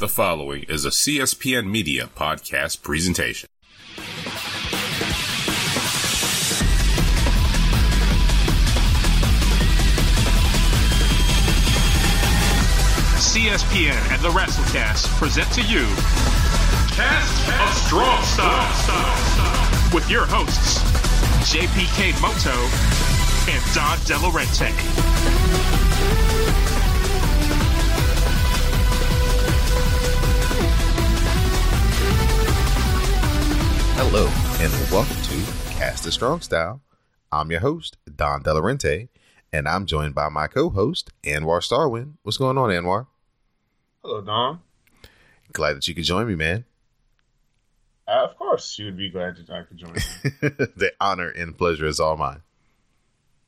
The following is a CSPN Media podcast presentation. CSPN and the WrestleCast present to you Cast of Strong Style with your hosts JPK Moto and Don Delarente. Hello, and welcome to Cast a Strong Style. I'm your host, Don Delarente, and I'm joined by my co-host, Anwar Starwin. What's going on, Anwar? Hello, Don. Glad that you could join me, man. Uh, of course, you would be glad that I could join the honor and pleasure is all mine.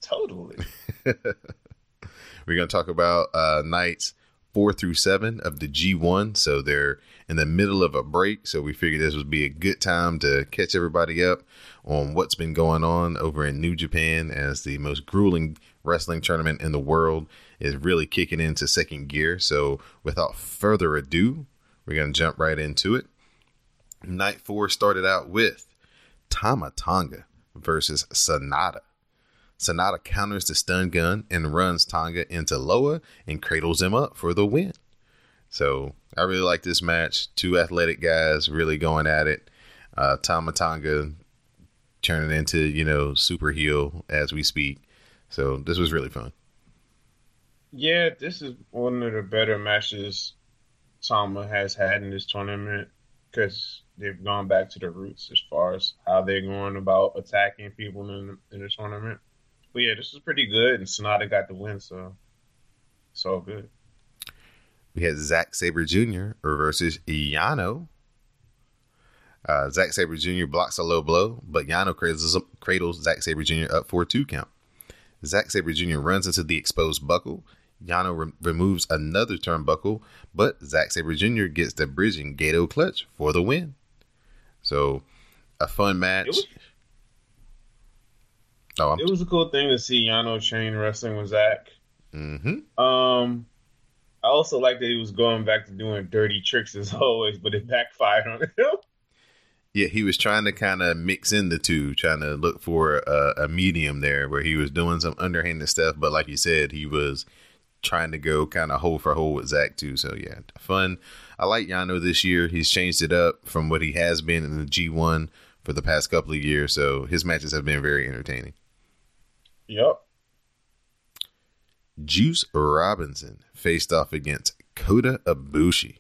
totally. We're going to talk about uh, nights four through seven of the G1. So they're in the middle of a break. So we figured this would be a good time to catch everybody up on what's been going on over in New Japan as the most grueling wrestling tournament in the world is really kicking into second gear. So without further ado, we're going to jump right into it. Night four started out with Tama Tonga versus Sanada. Sanada counters the stun gun and runs Tonga into Loa and cradles him up for the win. So I really like this match. Two athletic guys really going at it. Uh, Tama Tonga turning into, you know, super heel as we speak. So this was really fun. Yeah, this is one of the better matches Tama has had in this tournament because they've gone back to the roots as far as how they're going about attacking people in the, in the tournament. But yeah, this was pretty good, and Sanada got the win, so it's all good. We had Zack Sabre Jr. versus Yano. Uh, Zack Sabre Jr. blocks a low blow, but Yano cradles, cradles Zack Sabre Jr. up for a two count. Zack Sabre Jr. runs into the exposed buckle. Yano re- removes another turnbuckle, but Zack Sabre Jr. gets the bridging Gato clutch for the win. So, a fun match. It was, oh, I'm it was a cool thing to see Yano chain wrestling with Zack. hmm Um, I also like that he was going back to doing dirty tricks as always, but it backfired on him. Yeah, he was trying to kind of mix in the two, trying to look for a, a medium there where he was doing some underhanded stuff, but like you said, he was trying to go kind of hole for hole with Zack too. So yeah, fun. I like Yano this year. He's changed it up from what he has been in the G1 for the past couple of years. So his matches have been very entertaining. yep. Juice Robinson faced off against Kota Ibushi.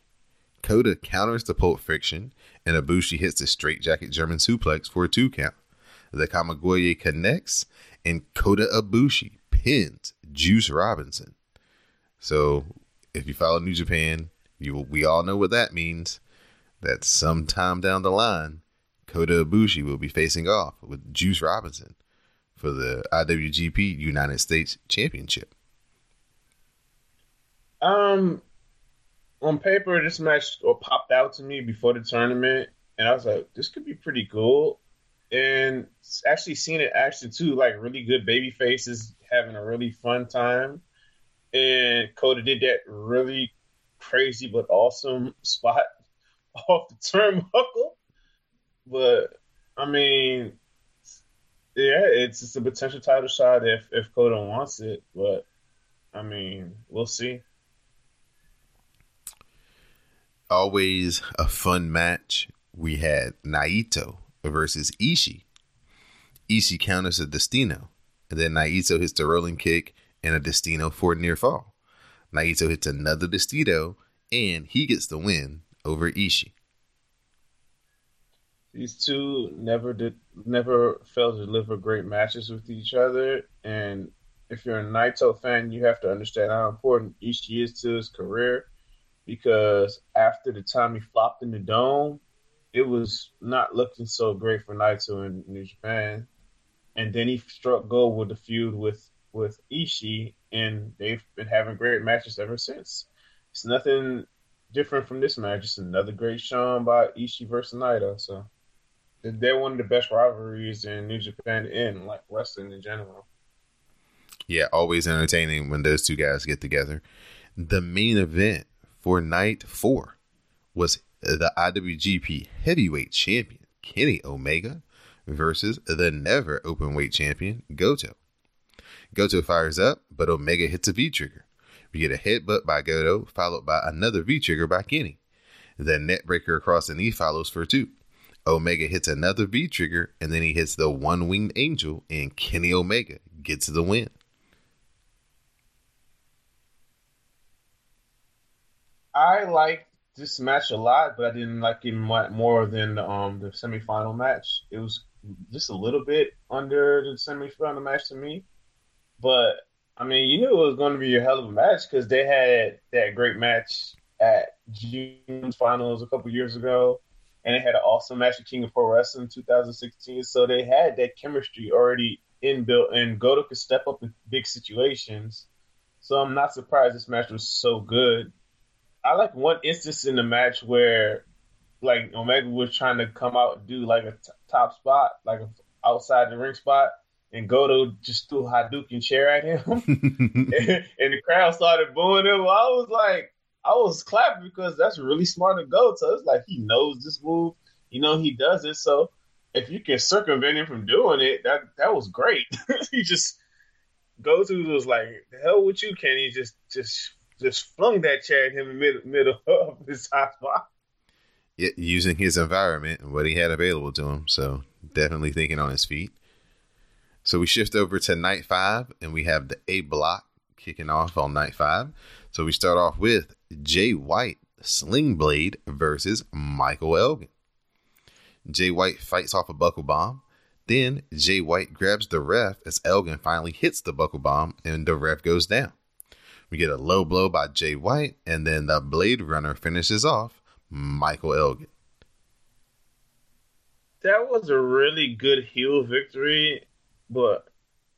Kota counters the Pulp Friction, and Ibushi hits the straightjacket German suplex for a two count. The Kamigoye connects, and Kota Ibushi pins Juice Robinson. So, if you follow New Japan, you we all know what that means. That sometime down the line, Kota Ibushi will be facing off with Juice Robinson for the IWGP United States Championship. Um, on paper, this match popped out to me before the tournament, and I was like, this could be pretty cool. And actually seeing it action too, like really good baby faces having a really fun time. And Kota did that really crazy but awesome spot off the turnbuckle. But I mean, yeah, it's just a potential title shot if if Kota wants it. But I mean, we'll see. Always a fun match. We had Naito versus Ishii. Ishii counters a Destino, and then Naito hits the rolling kick and a Destino for a near fall. Naito hits another Destino, and he gets the win over Ishii. These two never did, never failed to deliver great matches with each other. And if you're a Naito fan, you have to understand how important Ishii is to his career. Because after the time he flopped in the dome, it was not looking so great for Naito in New Japan. And then he struck gold with the feud with with Ishii, and they've been having great matches ever since. It's nothing different from this match. It's another great shown by Ishii versus Naito. So they're one of the best rivalries in New Japan and like wrestling in general. Yeah, always entertaining when those two guys get together. The main event for night four was the IWGP Heavyweight Champion Kenny Omega versus the never openweight champion Goto. Goto fires up, but Omega hits a V trigger. We get a headbutt by Goto, followed by another V trigger by Kenny. The neckbreaker across the knee follows for two. Omega hits another V trigger, and then he hits the one winged angel, and Kenny Omega gets the win. I like this match a lot, but I didn't like it more than um, the semifinal match. It was just a little bit under the semifinal match to me, but I mean, you knew it was going to be a hell of a match because they had that great match at June finals a couple years ago, and they had an awesome match at King of Pro Wrestling 2016. So they had that chemistry already inbuilt, and Goto could step up in big situations. So I'm not surprised this match was so good. I like one instance in the match where like Omega was trying to come out and do like a t- top spot, like a outside the ring spot, and Goto just threw Hadouken chair at him, and, and, the crowd started booing him. I was like, I was clapping because that's really smart to go. So it's like he knows this move, you know he does it. So if you can circumvent him from doing it, that that was great. he just Goto was like, the hell with you, Kenny. Just just just flung that chair at him in the middle, of his hot spot. Using his environment and what he had available to him. So definitely thinking on his feet. So we shift over to night five, and we have the A block kicking off on night five. So we start off with Jay White, Switchblade versus Michael Elgin. Jay White fights off a buckle bomb. Then Jay White grabs the ref as Elgin finally hits the buckle bomb and the ref goes down. We get a low blow by Jay White, and then the Blade Runner finishes off Michael Elgin. That was a really good heel victory, but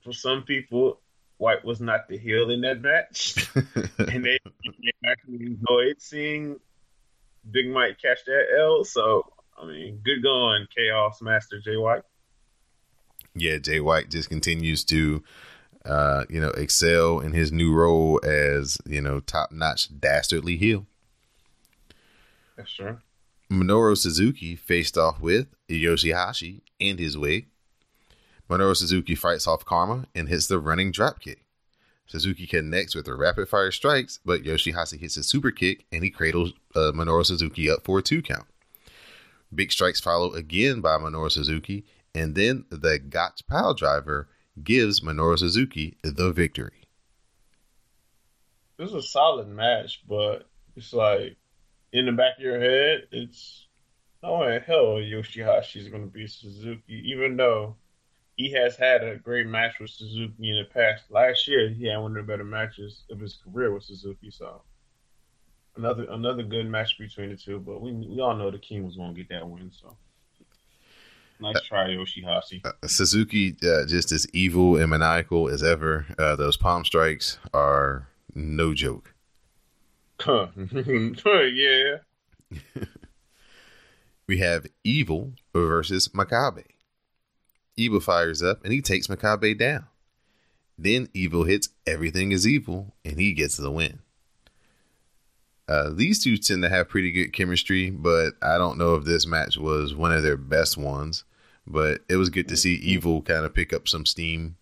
for some people, White was not the heel in that match, and they, they actually enjoyed seeing Big Mike catch that L. So, I mean, good going, Chaos Master Jay White. Yeah, Jay White just continues to uh, you know, excel in his new role as, you know, top notch dastardly heel. That's true. Minoru Suzuki faced off with Yoshihashi and his wig. Minoru Suzuki fights off Karma and hits the running drop kick. Suzuki connects with the rapid fire strikes, but Yoshihashi hits a super kick and he cradles uh, Minoru Suzuki up for a two count. Big strikes follow again by Minoru Suzuki, and then the Gotch pile driver gives Minoru Suzuki the victory. This is a solid match, but it's like in the back of your head, it's no way in hell Yoshihashi is going to be Suzuki, even though he has had a great match with Suzuki in the past. Last year, he had one of the better matches of his career with Suzuki. So another another good match between the two. But we we all know the King was going to get that win. So Nice try, Yoshihashi. Uh, Suzuki, uh, just as evil and maniacal as ever. Uh, those palm strikes are no joke. yeah. we have Evil versus Makabe. Evil fires up and he takes Makabe down. Then Evil hits Everything is Evil and he gets the win. Uh, these two tend to have pretty good chemistry, but I don't know if this match was one of their best ones. But it was good to see Evil kind of pick up some steam.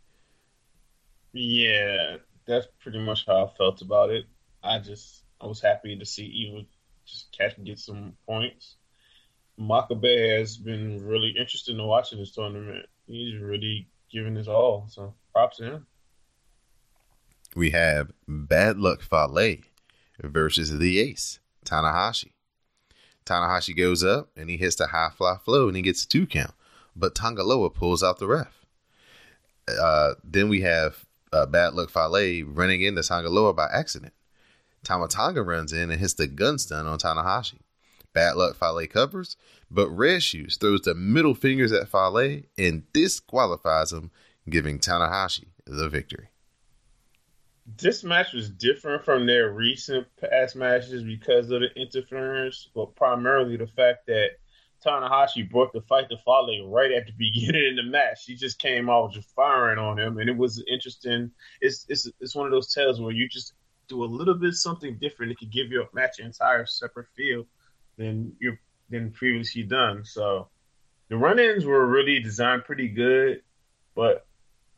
Yeah, that's pretty much how I felt about it. I just I was happy to see Evil just catch and get some points. Makabe has been really interesting to watch in this tournament. He's really giving his all, so props to him. We have Bad Luck Fale versus the Ace, Tanahashi. Tanahashi goes up and he hits the high fly flow and he gets a two count, but Tanga Loa pulls out the ref. Uh, then we have uh, Bad Luck Fale running into Tanga Loa by accident. Tama Tonga runs in and hits the gun stun on Tanahashi. Bad Luck Fale covers, but Red Shoes throws the middle fingers at Fale and disqualifies him, giving Tanahashi the victory this match was different from their recent past matches because of the interference, but primarily the fact that Tanahashi brought the fight to Fale right at the beginning of the match. She just came out just firing on him, and it was interesting. It's it's it's one of those tales where you just do a little bit something different. It could give your match an entire separate feel. than you than previously done. So the run-ins were really designed pretty good, but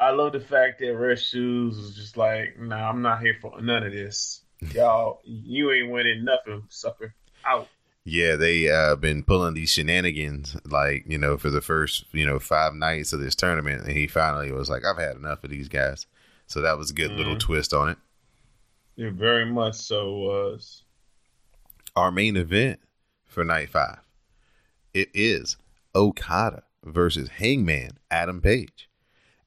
I love the fact that Red Shoes was just like, nah, I'm not here for none of this. Y'all, you ain't winning nothing, sucker. Out. Yeah, they uh been pulling these shenanigans like, you know, for the first, you know, five nights of this tournament and he finally was like, I've had enough of these guys. So that was a good mm-hmm. little twist on it. It very much so was. Our main event for night five. It is Okada versus Hangman Adam Page.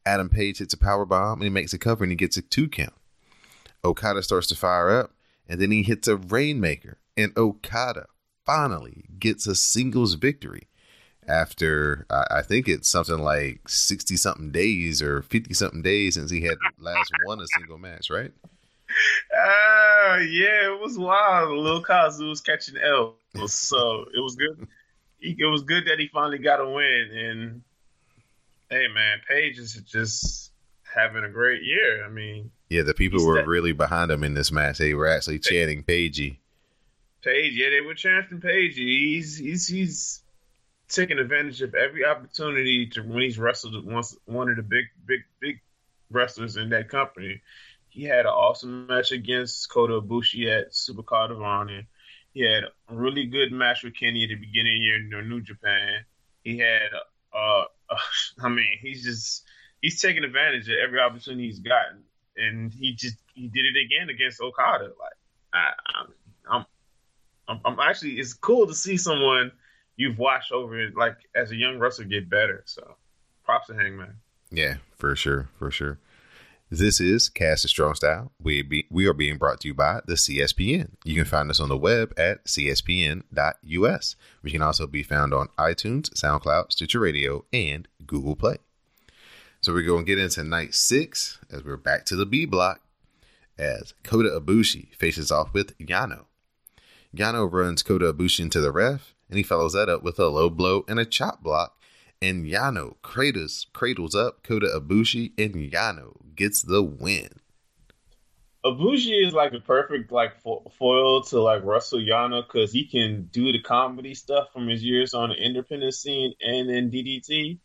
Adam Page hits a power bomb and he makes a cover and he gets a two count. Okada starts to fire up and then he hits a rainmaker and Okada finally gets a singles victory after I think it's something like 60 something days or 50 something days since he had last won a single match, right? Uh, yeah, it was wild. Lil Kazu was catching L, so it was good. It was good that he finally got a win. And hey, man, Page is just having a great year. I mean, yeah, the people were really behind him in this match. They were actually chanting Pagey. Page, yeah, they were chanting Pagey. He's he's he's taking advantage of every opportunity to when he's wrestled once one of the big big big wrestlers in that company. He had an awesome match against Kota Ibushi at Supercard of Honor. He had a really good match with Kenny at the beginning of the year in New Japan. He had, a, uh, I mean, he's just he's taking advantage of every opportunity he's gotten, and he just he did it again against Okada. Like I, I'm, I'm, I'm actually it's cool to see someone you've watched over like as a young wrestler get better. So props to Hangman. Yeah, for sure, for sure. This is Cast of Strong Style. We be, we are being brought to you by the CSPN. You can find us on the web at cspn.us. We can also be found on iTunes, SoundCloud, Stitcher Radio, and Google Play. So we're going to get into night six as we're back to the B block as Kota Ibushi faces off with Yano. Yano runs Kota Ibushi into the ref, and he follows that up with a low blow and a chop block. And Yano cradles, cradles up Kota Ibushi, and Yano gets the win. Ibushi is like the perfect like fo- foil to like Russell Yano because he can do the comedy stuff from his years on the independent scene and in DDT.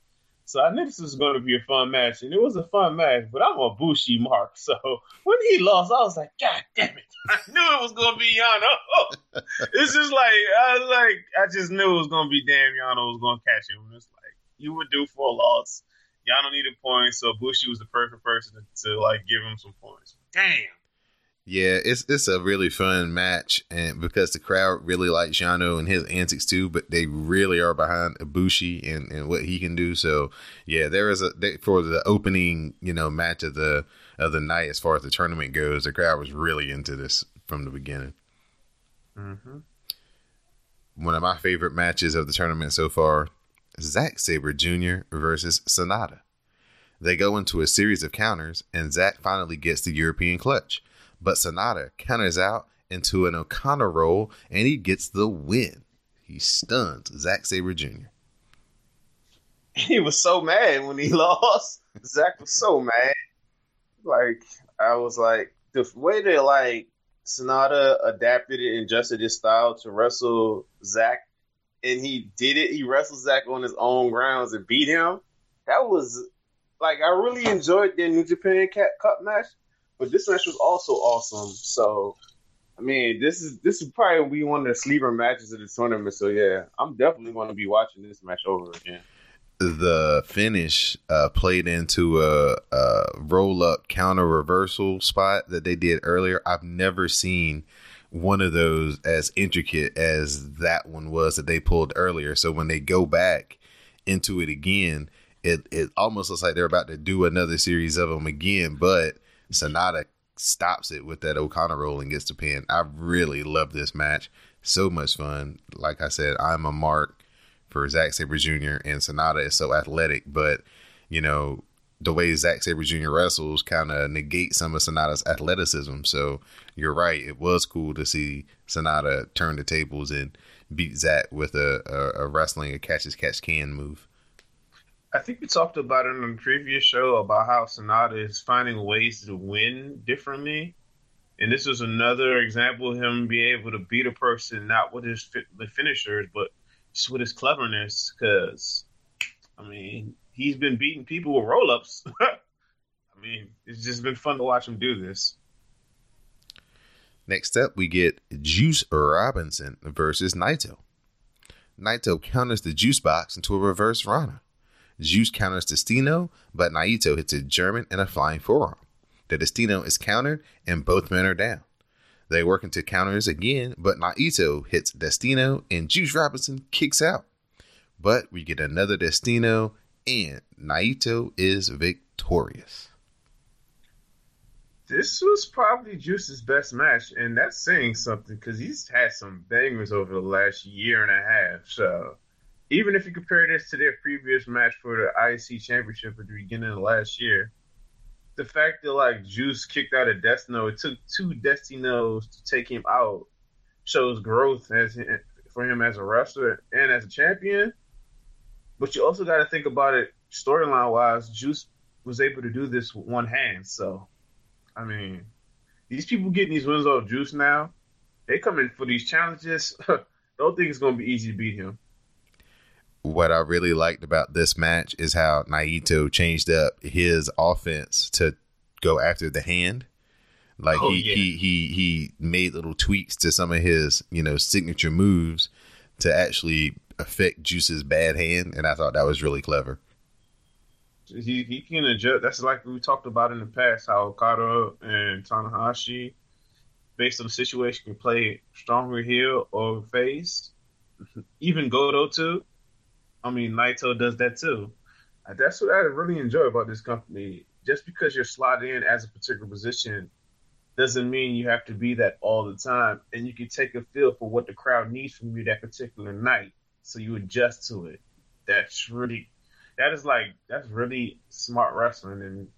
So I knew this was going to be a fun match, and it was a fun match. But I'm a Bushi mark, so when he lost, I was like, God damn it! I knew it was going to be Yano. It's just like I was like, I just knew it was going to be damn Yano was going to catch him. It's like you would do for a loss. Yano needed points, so Bushi was the perfect person to, to like give him some points. Damn. Yeah, it's it's a really fun match, and because the crowd really likes Yano and his antics too, but they really are behind Ibushi and, and what he can do. So yeah, there is a they, for the opening you know match of the of the night as far as the tournament goes. The crowd was really into this from the beginning. Mm-hmm. One of my favorite matches of the tournament so far: Zack Sabre Jr. versus Sanada. They go into a series of counters, and Zack finally gets the European clutch but Sanada counters out into an O'Connor roll and he gets the win. He stuns Zack Sabre Jr. He was so mad when he lost. Zack was so mad. Like I was like the way that like Sanada adapted it and adjusted his style to wrestle Zack, and he did it. He wrestled Zack on his own grounds and beat him. That was like I really enjoyed the New Japan Cup match but this match was also awesome. So, I mean, this is this is probably be one of the sleeper matches of the tournament. So yeah, I'm definitely going to be watching this match over again. The finish uh, played into a, a roll up counter reversal spot that they did earlier. I've never seen one of those as intricate as that one was that they pulled earlier. So when they go back into it again, it it almost looks like they're about to do another series of them again, but Sanada stops it with that O'Connor roll and gets the pin. I really love this match. So much fun. Like I said, I'm a mark for Zack Sabre Jr. and Sanada is so athletic, but you know, the way Zack Sabre Jr. wrestles kind of negate some of Sanada's athleticism. So you're right. It was cool to see Sanada turn the tables and beat Zack with a, a, a wrestling a catch as catch can move. I think we talked about it on the previous show about how Sanada is finding ways to win differently And this was another example of him being able to beat a person not with his the finishers, but just with his cleverness. Because, I mean, he's been beating people with roll ups. I mean, it's just been fun to watch him do this. Next up, we get Juice Robinson versus Naito. Naito counters the Juice box into a reverse Rana. Juice counters Destino, but Naito hits a German and a flying forearm. The Destino is countered, and both men are down. They work into counters again, but Naito hits Destino, and Juice Robinson kicks out. But we get another Destino, and Naito is victorious this was probably Juice's best match, and that's saying something because he's had some bangers over the last year and a half. So even if you compare this to their previous match for the IC Championship at the beginning of last year, the fact that like Juice kicked out of Destino, it took two Destinos to take him out, shows growth as for him as a wrestler and as a champion. But you also got to think about it storyline wise. Juice was able to do this with one hand, so I mean, these people getting these wins off Juice now, they come in for these challenges. Don't think it's going to be easy to beat him. What I really liked about this match is how Naito changed up his offense to go after the hand. Like oh, he, yeah. he he he made little tweaks to some of his you know signature moves to actually affect Juice's bad hand, and I thought that was really clever he he can adjust. That's like we talked about in the past how Okada and Tanahashi, based on the situation, can play stronger heel or face. Even Goto too. I mean, Naito does that too. That's what I really enjoy about this company. Just because you're slotted in as a particular position doesn't mean you have to be that all the time. And you can take a feel for what the crowd needs from you that particular night. So you adjust to it. That's really that is like that's really smart wrestling, and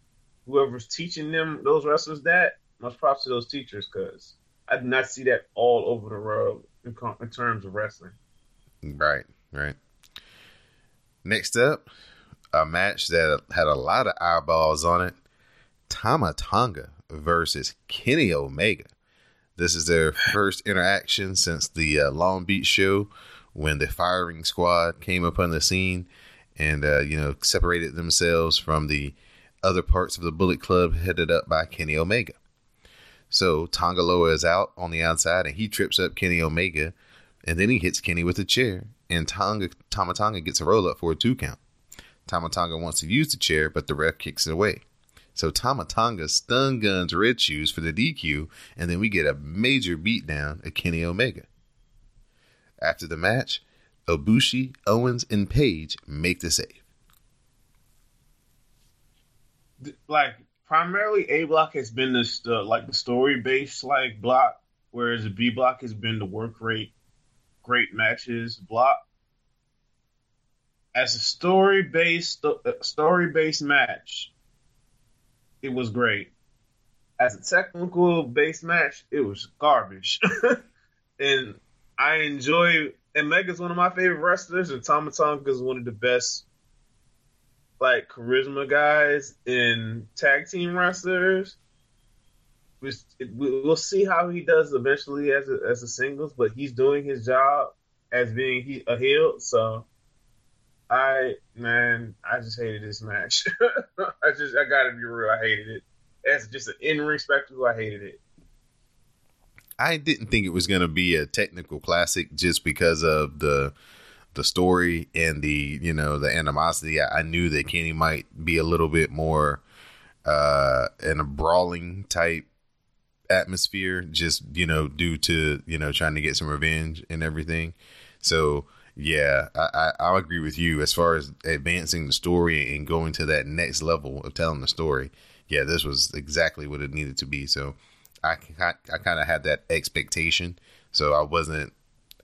whoever's teaching them those wrestlers that much props to those teachers because I did not see that all over the world in, in terms of wrestling. Right, right. Next up, a match that had a lot of eyeballs on it: Tama Tonga versus Kenny Omega. This is their first interaction since the uh, Long Beach show when the firing squad came upon the scene and uh, you know separated themselves from the other parts of the Bullet Club headed up by Kenny Omega. So Tanga Loa is out on the outside and he trips up Kenny Omega and then he hits Kenny with a chair and Tonga Tama Tonga gets a roll up for a two count. Tama Tonga wants to use the chair but the ref kicks it away. So Tama Tonga stun guns Red Shoes for the DQ and then we get a major beatdown of Kenny Omega. After the match, Ibushi, Owens, and Page make the save. Like primarily, A block has been this uh, like the story based like block, whereas B block has been the work rate, great matches block. As a story based uh, story based match, it was great. As a technical based match, it was garbage. and I enjoy Omega's one of my favorite wrestlers, and Tama is one of the best like charisma guys in tag team wrestlers. We'll see how he does eventually as a, as a singles, but he's doing his job as being a heel. So, I man, I just hated this match. I just I gotta be real, I hated it. As just an in ring spectacle, I hated it. I didn't think it was going to be a technical classic just because of the the story and the you know the animosity. I, I knew that Kenny might be a little bit more uh, in a brawling type atmosphere, just you know due to you know trying to get some revenge and everything. So yeah, I, I I'll agree with you as far as advancing the story and going to that next level of telling the story. Yeah, this was exactly what it needed to be. So I I kind of had that expectation, so I wasn't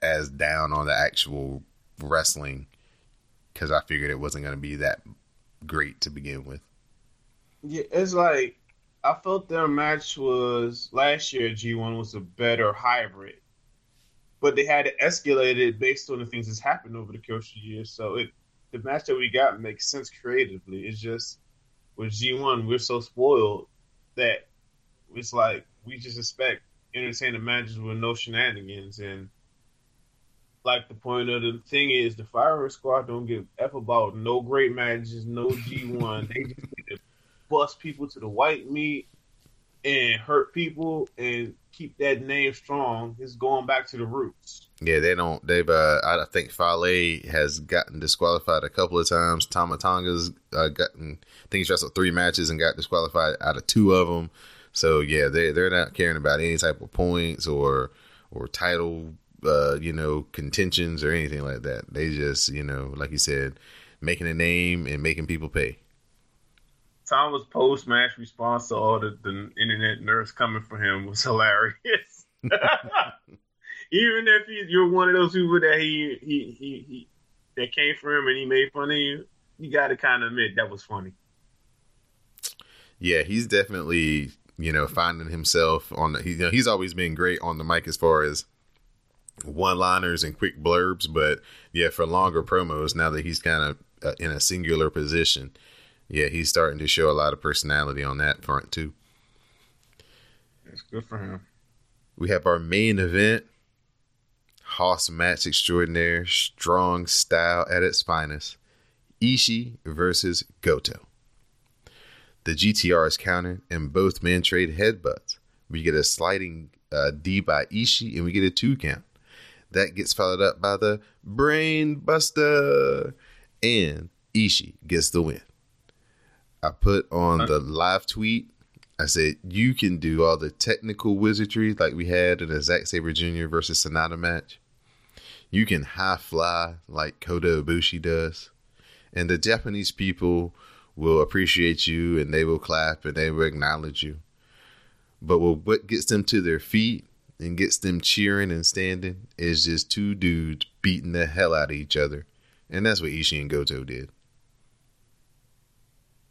as down on the actual wrestling because I figured it wasn't going to be that great to begin with. Yeah, it's like I felt their match was last year. G one was a better hybrid, but they had it escalated based on the things that's happened over the course of the year. So it the match that we got makes sense creatively. It's just with G one we're so spoiled that it's like we just expect entertaining matches with no shenanigans. And like the point of the thing is, the Firing Squad don't give f about no great matches, no G one. they just need to bust people to the white meat and hurt people and keep that name strong. It's going back to the roots. Yeah, they don't. They've. Uh, I think Fale has gotten disqualified a couple of times. Tama Tonga's uh, gotten. I think he's wrestled three matches and got disqualified out of two of them. So yeah, they they're not caring about any type of points or or title, uh, you know, contentions or anything like that. They just, you know, like you said, making a name and making people pay. Tama's post match response to all the, the internet nerds coming for him was hilarious. Even if he, you're one of those people that he, he he he that came for him and he made fun of you, you got to kind of admit that was funny. Yeah, he's definitely you know finding himself on the. He, you know, he's always been great on the mic as far as one-liners and quick blurbs, but yeah, for longer promos now that he's kind of uh, in a singular position yeah, he's starting to show a lot of personality on that front too. It's good for him. We have our main event. Hoss match extraordinaire, strong style at its finest. Ishii versus Goto. The GTR is countered, and both men trade headbutts. We get a sliding uh, D by Ishii, and we get a two count. That gets followed up by the Brain Buster, and Ishii gets the win. I put on the live tweet. I said you can do all the technical wizardry like we had in the Zack Sabre Jr. versus Sanada match. You can high fly like Kota Ibushi does, and the Japanese people will appreciate you and they will clap and they will acknowledge you. But what gets them to their feet and gets them cheering and standing is just two dudes beating the hell out of each other, and that's what Ishii and Goto did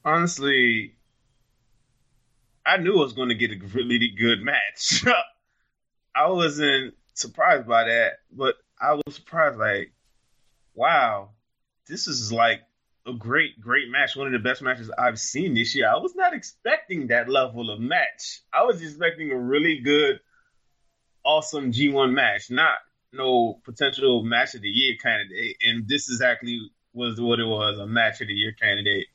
honestly, I knew I was going to get a really good match. I wasn't surprised by that, but I was surprised. Like, wow, this is like a great, great match. One of the best matches I've seen this year. I was not expecting that level of match. I was expecting a really good, awesome G1 match, not no potential match of the year candidate. And this exactly was what it was a match of the year candidate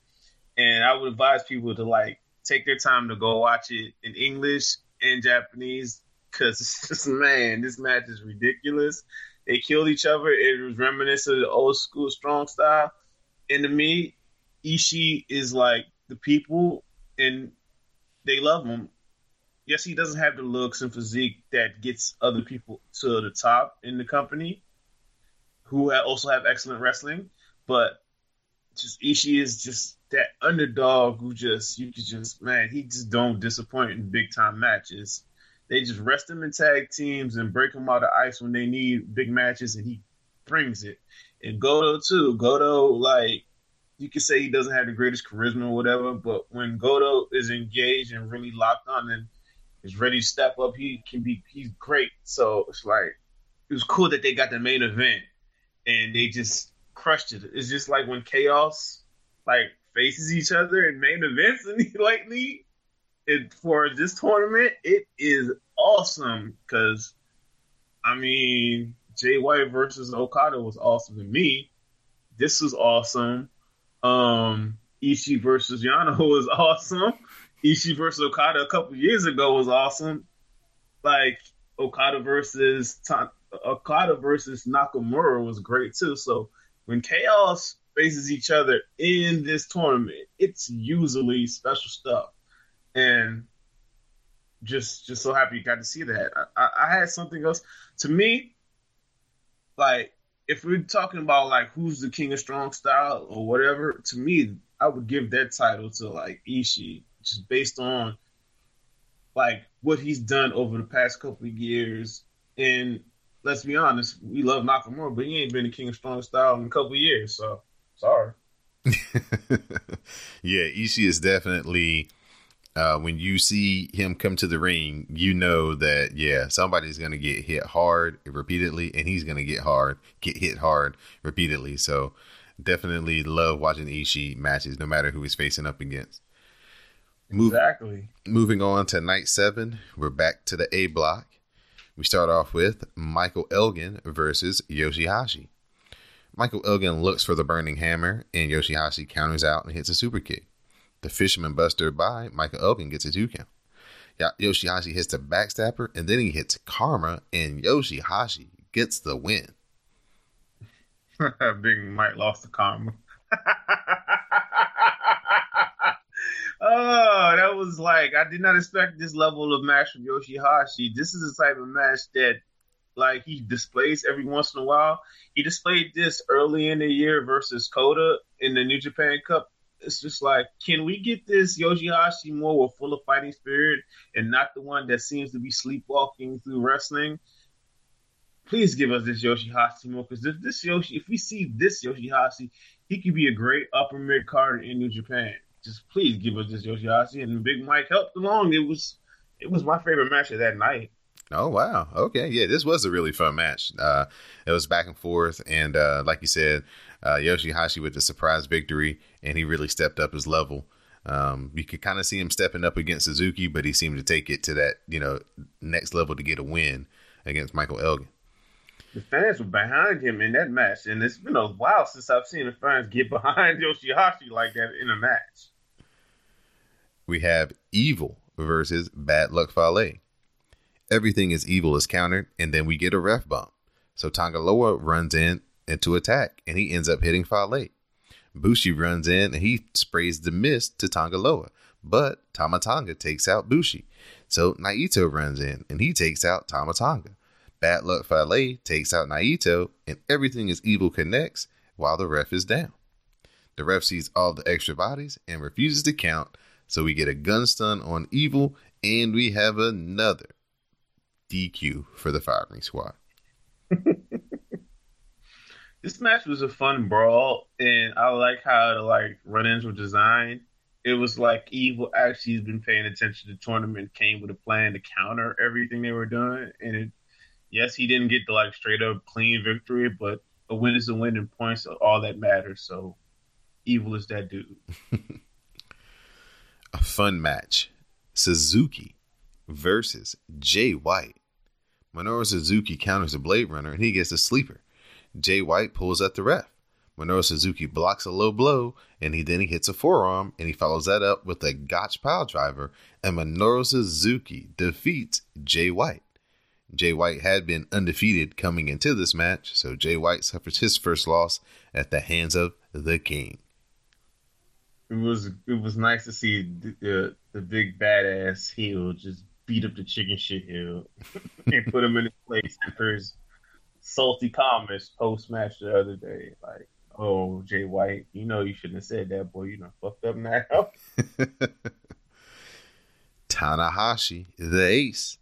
and I would advise people to like take their time to go watch it in English and Japanese because it's just man, this match is ridiculous. They killed each other. It was reminiscent of the old school strong style. And to me, Ishii is like the people, and they love him. Yes, he doesn't have the looks and physique that gets other people to the top in the company, who also have excellent wrestling. But just Ishii is just that underdog who just you could just man he just don't disappoint in big time matches. They just rest him in tag teams and break him out of ice when they need big matches, and he brings it. And Goto too. Goto like you could say he doesn't have the greatest charisma or whatever, but when Goto is engaged and really locked on and is ready to step up, he can be he's great. So it's like it was cool that they got the main event and they just crushed it. It's just like when Chaos like faces each other in main events lately. It, for this tournament, it is awesome because, I mean, Jay White versus Okada was awesome to me. This was awesome. Um, Ishii versus Yano was awesome. Ishii versus Okada a couple years ago was awesome. Like Okada versus Okada versus Nakamura was great too. So when Chaos faces each other in this tournament, it's usually special stuff. And just just so happy you got to see that. I, I, had something else. To me, like if we're talking about like who's the king of strong style or whatever, to me, I would give that title to like Ishii, just based on like what he's done over the past couple of years. And let's be honest, we love Nakamura, but he ain't been the king of strong style in a couple years. So Sorry. yeah, Ishii is definitely uh, when you see him come to the ring, you know that yeah, somebody's gonna get hit hard repeatedly, and he's gonna get hard, get hit hard repeatedly. So definitely love watching Ishii matches, no matter who he's facing up against. Move, Exactly. moving on to night seven, we're back to the A block. We start off with Michael Elgin versus Yoshihashi. Michael Elgin looks for the burning hammer, and Yoshihashi counters out and hits a super kick. The fisherman buster by Michael Elgin gets a two count. Yoshihashi hits the backstabber, and then he hits Karma, and Yoshihashi gets the win. Big Mike lost the karma. oh, that was like I did not expect this level of match from Yoshihashi. This is the type of match that like he displays every once in a while. He displayed this early in the year versus Kota in the New Japan Cup. It's just like, can we get this Yoshihashi more with full of fighting spirit and not the one that seems to be sleepwalking through wrestling? Please give us this Yoshihashi more because if this Yoshi, if we see this Yoshihashi, he could be a great upper mid card in New Japan. Just please give us this Yoshihashi and Big Mike helped along. It was it was my favorite match of that night. Oh wow. Okay. Yeah, this was a really fun match. Uh it was back and forth and uh like you said, uh Yoshihashi with the surprise victory and he really stepped up his level. Um you could kind of see him stepping up against Suzuki, but he seemed to take it to that, you know, next level to get a win against Michael Elgin. The fans were behind him in that match, and it's been a while since I've seen the fans get behind Yoshihashi like that in a match. We have Evil versus Bad Luck Fale. Everything is evil is countered, and then we get a ref bump. So Tangaloa runs in into attack, and he ends up hitting Fale. Bushi runs in and he sprays the mist to Tangaloa, but Tama Tonga takes out Bushi. So Naito runs in and he takes out Tama Tonga. Bad Luck Fale takes out Naito, and everything is evil connects while the ref is down. The ref sees all the extra bodies and refuses to count, so we get a gun stun on evil, and we have another DQ for the firing squad. This match was a fun brawl, and I like how the like run-ins were designed. It was like Evil actually has been paying attention to the tournament, came with a plan to counter everything they were doing, and it, yes, he didn't get the like straight up clean victory, but a win is a win, and points are all that matters. So, Evil is that dude. a fun match Suzuki versus Jay White. Minoru Suzuki counters a Blade Runner and he gets a sleeper. Jay White pulls at the ref. Minoru Suzuki blocks a low blow and he then he hits a forearm and he follows that up with a Gotch pile driver and Minoru Suzuki defeats Jay White. Jay White had been undefeated coming into this match, so Jay White suffers his first loss at the hands of the King. It was it was nice to see the the, the big badass heel just beat up the chicken shit heel and put him in his place after his salty comments post match the other day. Like, oh Jay White, you know you shouldn't have said that, boy. You know fucked up now. Tanahashi, the ace.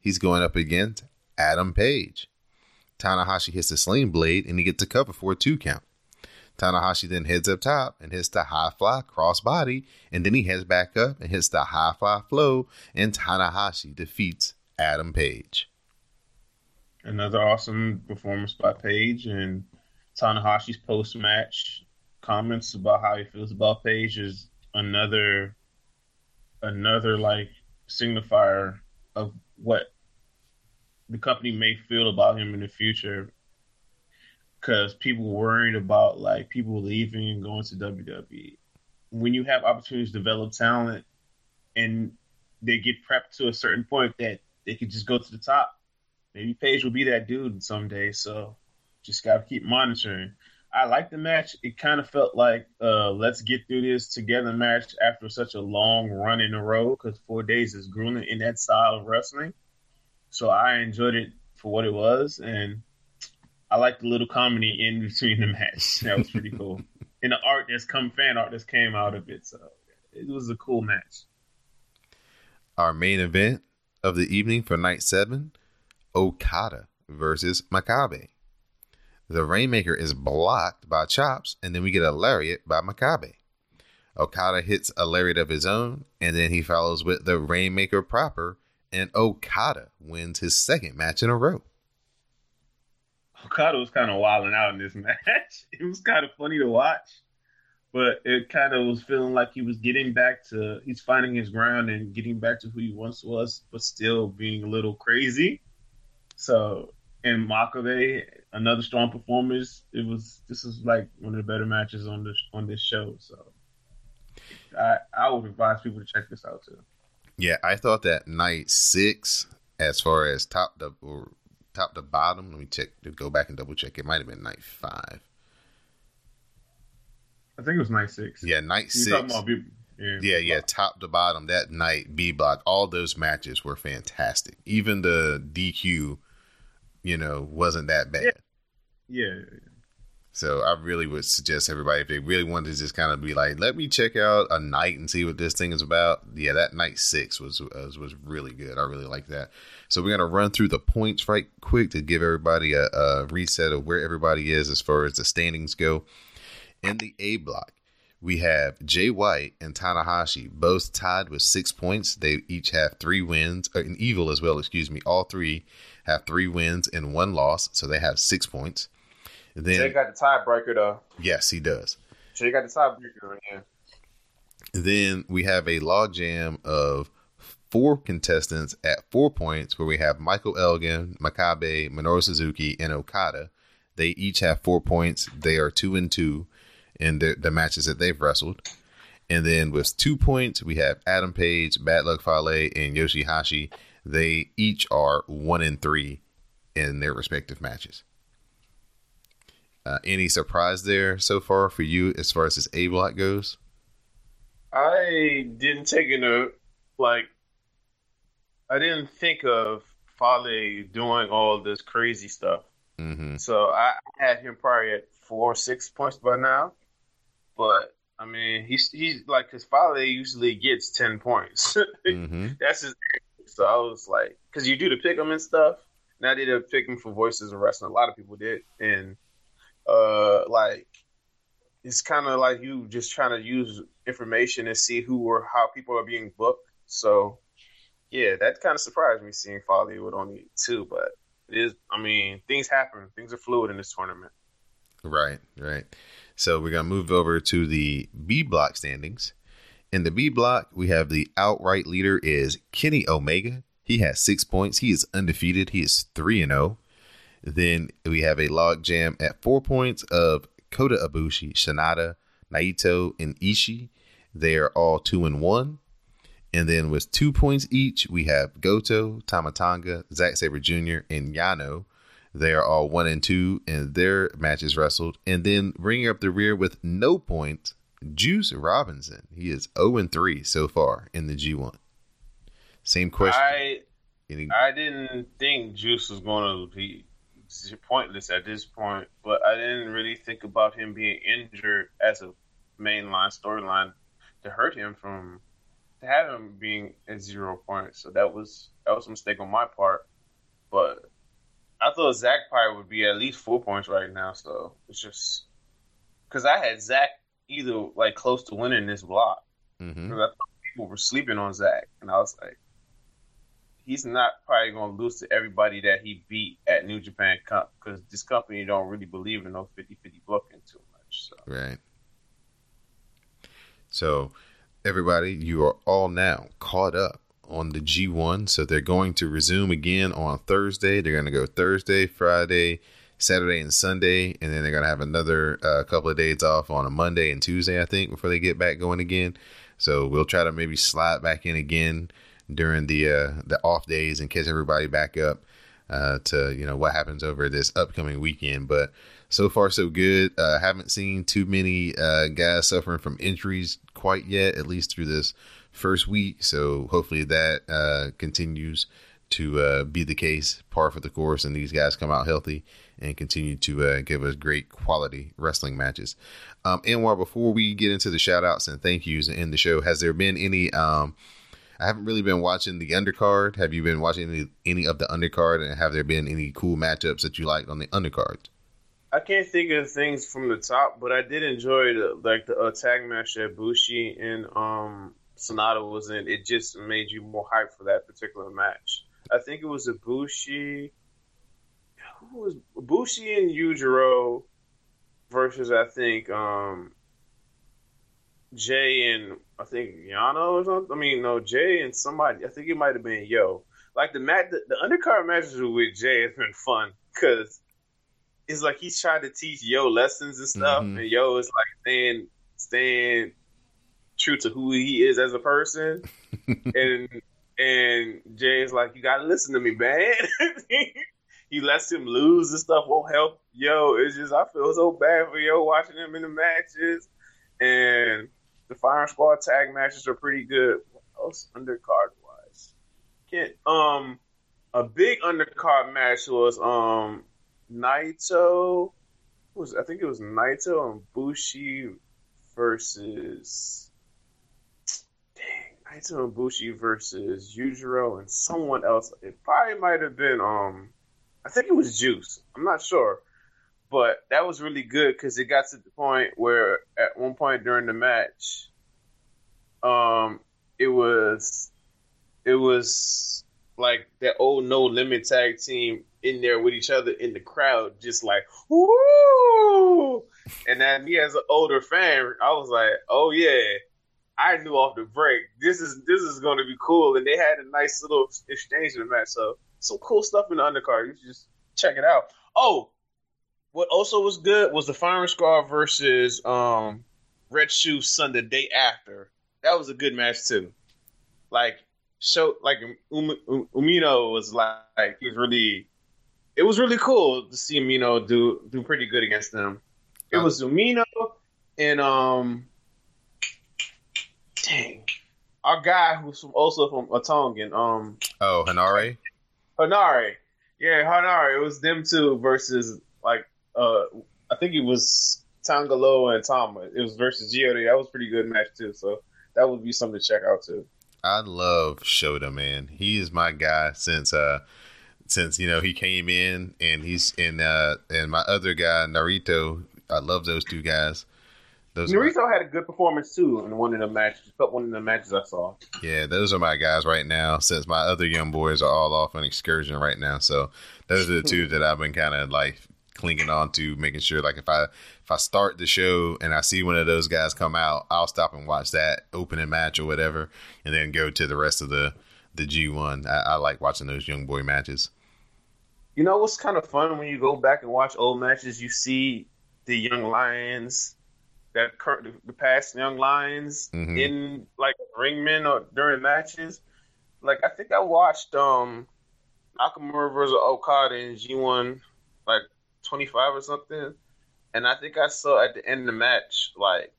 He's going up against Adam Page. Tanahashi hits the sling blade and he gets a cover for a two count. Tanahashi then heads up top and hits the high fly cross body, and then he heads back up and hits the high fly flow, and Tanahashi defeats Adam Page. Another awesome performance by Page and Tanahashi's post match comments about how he feels about Page is another another like signifier of what the company may feel about him in the future because people worried about like people leaving and going to WWE. When you have opportunities to develop talent and they get prepped to a certain point that they could just go to the top, maybe Page will be that dude someday. So just gotta keep monitoring. I like the match. It kind of felt like uh, let's get through this together match after such a long run in a row because four days is grueling in that style of wrestling. So I enjoyed it for what it was, and I like the little comedy in between the match. That was pretty cool. and the art that's come fan art that's came out of it. So it was a cool match. Our main event of the evening for night seven Okada versus Makabe. The Rainmaker is blocked by chops, and then we get a lariat by Makabe. Okada hits a lariat of his own, and then he follows with the Rainmaker proper, and Okada wins his second match in a row. Okada was kind of wilding out in this match. It was kind of funny to watch, but it kind of was feeling like he was getting back to he's finding his ground and getting back to who he once was, but still being a little crazy. So in Makabe, another strong performance. It was this is like one of the better matches on this on this show. So I I would advise people to check this out too. Yeah, I thought that night six, as far as top to or top to bottom. Let me check go back and double check. It might have been night five. I think it was night six. Yeah, night You six. B- yeah, Yeah, yeah, top to bottom that night, B block, all those matches were fantastic. Even the DQ, you know, wasn't that bad. yeah. So I really would suggest everybody if they really wanted to just kind of be like, let me check out a night and see what this thing is about. Yeah, that night six was was, was really good. I really like that. So we're gonna run through the points right quick to give everybody a, a reset of where everybody is as far as the standings go. In the A block, we have Jay White and Tanahashi both tied with six points. They each have three wins, uh, and Evil as well. Excuse me. All three have three wins and one loss, so they have six points. Then Jay got the tiebreaker though. yes, he does. Jay got the tiebreaker. Yeah. Then we have a logjam of four contestants at four points, where we have Michael Elgin, Makabe, Minoru Suzuki, and Okada. They each have four points. They are two and two in the, the matches that they've wrestled. And then with two points, we have Adam Page, Bad Luck Fale, and Yoshihashi. They each are one and three in their respective matches. Uh, any surprise there so far for you as far as this A block goes? I didn't take a note. like I didn't think of Fale doing all this crazy stuff. Mm-hmm. So I had him probably at four, six points by now. But I mean, he's he's like because Fale usually gets ten points. Mm-hmm. That's his. So I was like, because you do the pick 'em and stuff. And I did a pick 'em for voices and wrestling. A lot of people did, and uh, like it's kind of like you just trying to use information and see who or how people are being booked. So yeah, that kind of surprised me seeing with only two, but it is. I mean, things happen. Things are fluid in this tournament. Right, right. So we're gonna move over to the B block standings. In the B block, we have the outright leader is Kenny Omega. He has six points. He is undefeated. He is three and zero. Then we have a log jam at four points of Kota Ibushi, Sanada, Naito, and Ishii. They are all two and one. And then with two points each, we have Goto, Tama Tonga, Zack Sabre Jr., and Yano. They are all one and two and their matches wrestled. And then bringing up the rear with no points, Juice Robinson. He is 0 and 3 so far in the G1. Same question. I Any- I didn't think Juice was going to be pointless at this point, but I didn't really think about him being injured as a mainline storyline to hurt him from to have him being at zero points. So that was that was a mistake on my part. But I thought Zack probably would be at least four points right now. So it's just because I had Zack either like close to winning this block. Mhm. I thought people were sleeping on Zack, and I was like, he's not probably going to lose to everybody that he beat at New Japan Cup because this company don't really believe in no 50-50 booking too much. So Right. So, everybody, you are all now caught up on the G1. So, they're going to resume again on Thursday. They're going to go Thursday, Friday, Saturday, and Sunday. And then they're going to have another uh, couple of days off on a Monday and Tuesday, I think, before they get back going again. So, we'll try to maybe slide back in again during the uh, the off days and catch everybody back up uh, to you know what happens over this upcoming weekend. But so far so good. Uh, haven't seen too many uh, guys suffering from injuries quite yet, at least through this first week. So hopefully that uh, continues to uh, be the case, par for the course, and these guys come out healthy and continue to uh, give us great quality wrestling matches. Um, Anwar, before we get into the shout outs and thank yous and end the show, has there been any? Um, I haven't really been watching the undercard. Have you been watching any, any of the undercard, and have there been any cool matchups that you liked on the undercard? I can't think of things from the top, but I did enjoy the like the uh, tag match that Bushi and um Sanada was in. It just made you more hyped for that particular match. I think it was a Bushi. Who was Bushi and Yujiro versus I think um Jay and I think Yano or something. I mean, no, Jay and somebody. I think it might have been Yo. Like the mat, the, the undercard matches with Jay has been fun because it's like he's trying to teach Yo lessons and stuff, Mhm. and Yo is like staying staying true to who he is as a person, and and Jay's like, you gotta listen to me, man. he lets him lose and stuff won't help. Yo, it's just I feel so bad for Yo watching him in the matches, and the Fire Squad tag matches are pretty good. What else undercard wise? Can't um a big undercard match was um Naito was I think it was Naito and Bushi versus dang Naito and Bushi versus Yujiro and someone else. It probably might have been um I think it was Juice. I'm not sure. But that was really good because it got to the point where at one point during the match, um, it was it was like that old no limit tag team in there with each other in the crowd, just like woo. And then me as an older fan, I was like, oh yeah, I knew off the break this is this is going to be cool. And they had a nice little exchange in the match, so some cool stuff in the undercard. You should just check it out. Oh, what also was good was the Firing Squad versus um, Red Shoe Sun the day after. That was a good match too. Like show like um, um, Umino was like, like he was really it was really cool to see Umino do do pretty good against them. It was Umino and um dang our guy who's from, also from Atongan, um Oh, Hanare. Hanare. Yeah, Hanare. It was them two versus like uh I think it was Tangaloa and Tama. It was versus Giodi. That was a pretty good match too. So that would be something to check out too. I love Shota, man. He is my guy since uh since you know he came in and he's in uh and my other guy Narita. I love those two guys. Those are my- had a good performance too in one of the matches. But one of the matches I saw. yeah, those are my guys right now. Since my other young boys are all off on excursion right now, so those are the two that I've been kind of like clinging on to, making sure like if I if I start the show and I see one of those guys come out, I'll stop and watch that opening match or whatever, and then go to the rest of the the G one. I, I like watching those young boy matches. You know what's kind of fun when you go back and watch old matches? You see the young lions, that current the past young lions Mhm. in like ringmen or during matches. Like I think I watched um Nakamura versus Okada in G one like twenty five or something, and I think I saw at the end of the match like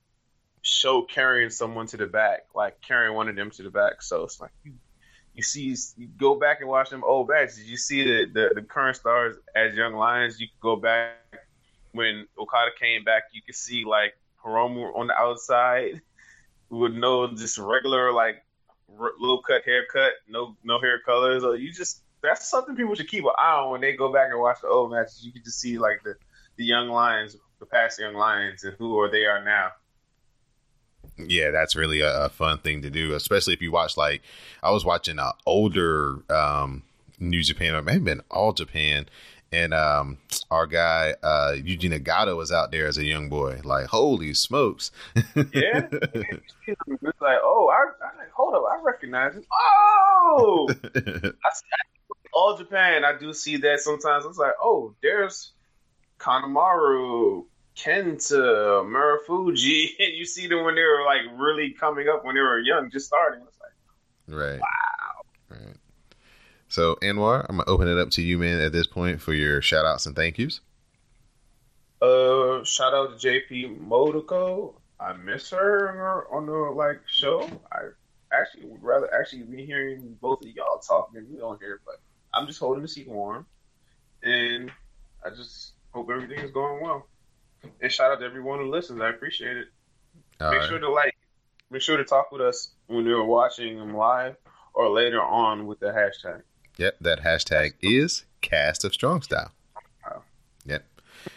show carrying someone to the back, like carrying one of them to the back. So it's like you you see you go back and watch them old matches. You see the, the the current stars as young lions. You could go back when Okada came back. You could see like Hiromu on the outside with no just regular like r- low cut haircut, no no hair colors. Or you just that's something people should keep an eye on when they go back and watch the old matches. You can just see like the the young lions, the past young lions, and who are they are now. Yeah, that's really a, a fun thing to do, especially if you watch like I was watching an older um, New Japan or maybe been All Japan, and um, our guy uh, Yuji Nagata was out there as a young boy. Like, holy smokes! Yeah, it's like oh, I, I hold up, I recognize him. Oh, I see, all Japan, I do see that sometimes. It's like, oh, there's Kanemaru, Kenta, Marufuji, and you see them when they were like really coming up when they were young, just starting. It's like, right. Wow. Right. So, Anwar, I'm gonna open it up to you, man, at this point for your shout outs and thank yous. uh, shout out to JP Modoko. I miss her on the like show. I actually would rather actually be hearing both of y'all talk than me on here, but I'm just holding the seat warm, and I just hope everything is going well. And shout out to everyone who listens. I appreciate it. All make right. sure to like, make sure to talk with us when you're watching them live or later on with the hashtag. Yep, that hashtag is cast of strong style. Wow. Yep.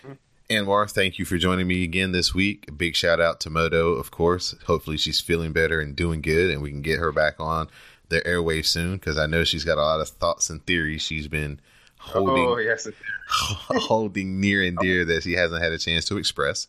Mm-hmm. Anwar, thank you for joining me again this week. A big shout out to Moto, of course. Hopefully she's feeling better and doing good, and we can get her back on the airwaves soon because I know she's got a lot of thoughts and theories she's been holding Oh yes, holding near and dear that she hasn't had a chance to express.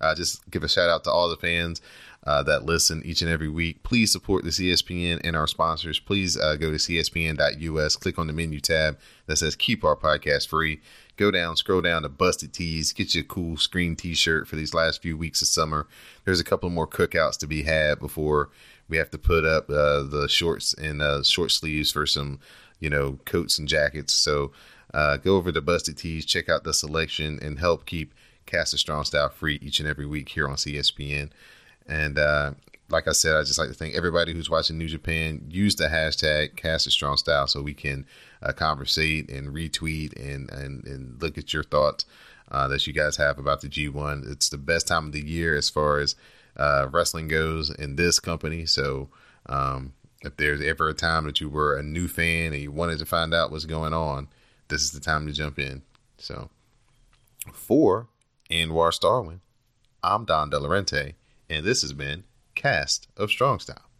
Uh, just give a shout out to all the fans uh, that listen each and every week. Please support the CSPN and our sponsors. Please uh, go to cspn.us, click on the menu tab that says Keep Our Podcast Free. Go down, scroll down to Busted Tees, get you a cool screen t shirt for these last few weeks of summer. There's a couple more cookouts to be had before we have to put up uh, the shorts and uh, short sleeves for some, you know, coats and jackets. So uh, go over to Busted Tees, check out the selection, and help keep Cast of Strong Style free each and every week here on CSPN. And uh, like I said, I just like to thank everybody who's watching New Japan. Use the hashtag Cast of Strong Style so we can uh, conversate and retweet and, and, and look at your thoughts uh, that you guys have about the G1. It's the best time of the year as far as uh, wrestling goes in this company. So um, if there's ever a time that you were a new fan and you wanted to find out what's going on, this is the time to jump in. So for Anwar Starwin, I'm Don Delarente, and this has been. Cast of Strong Style.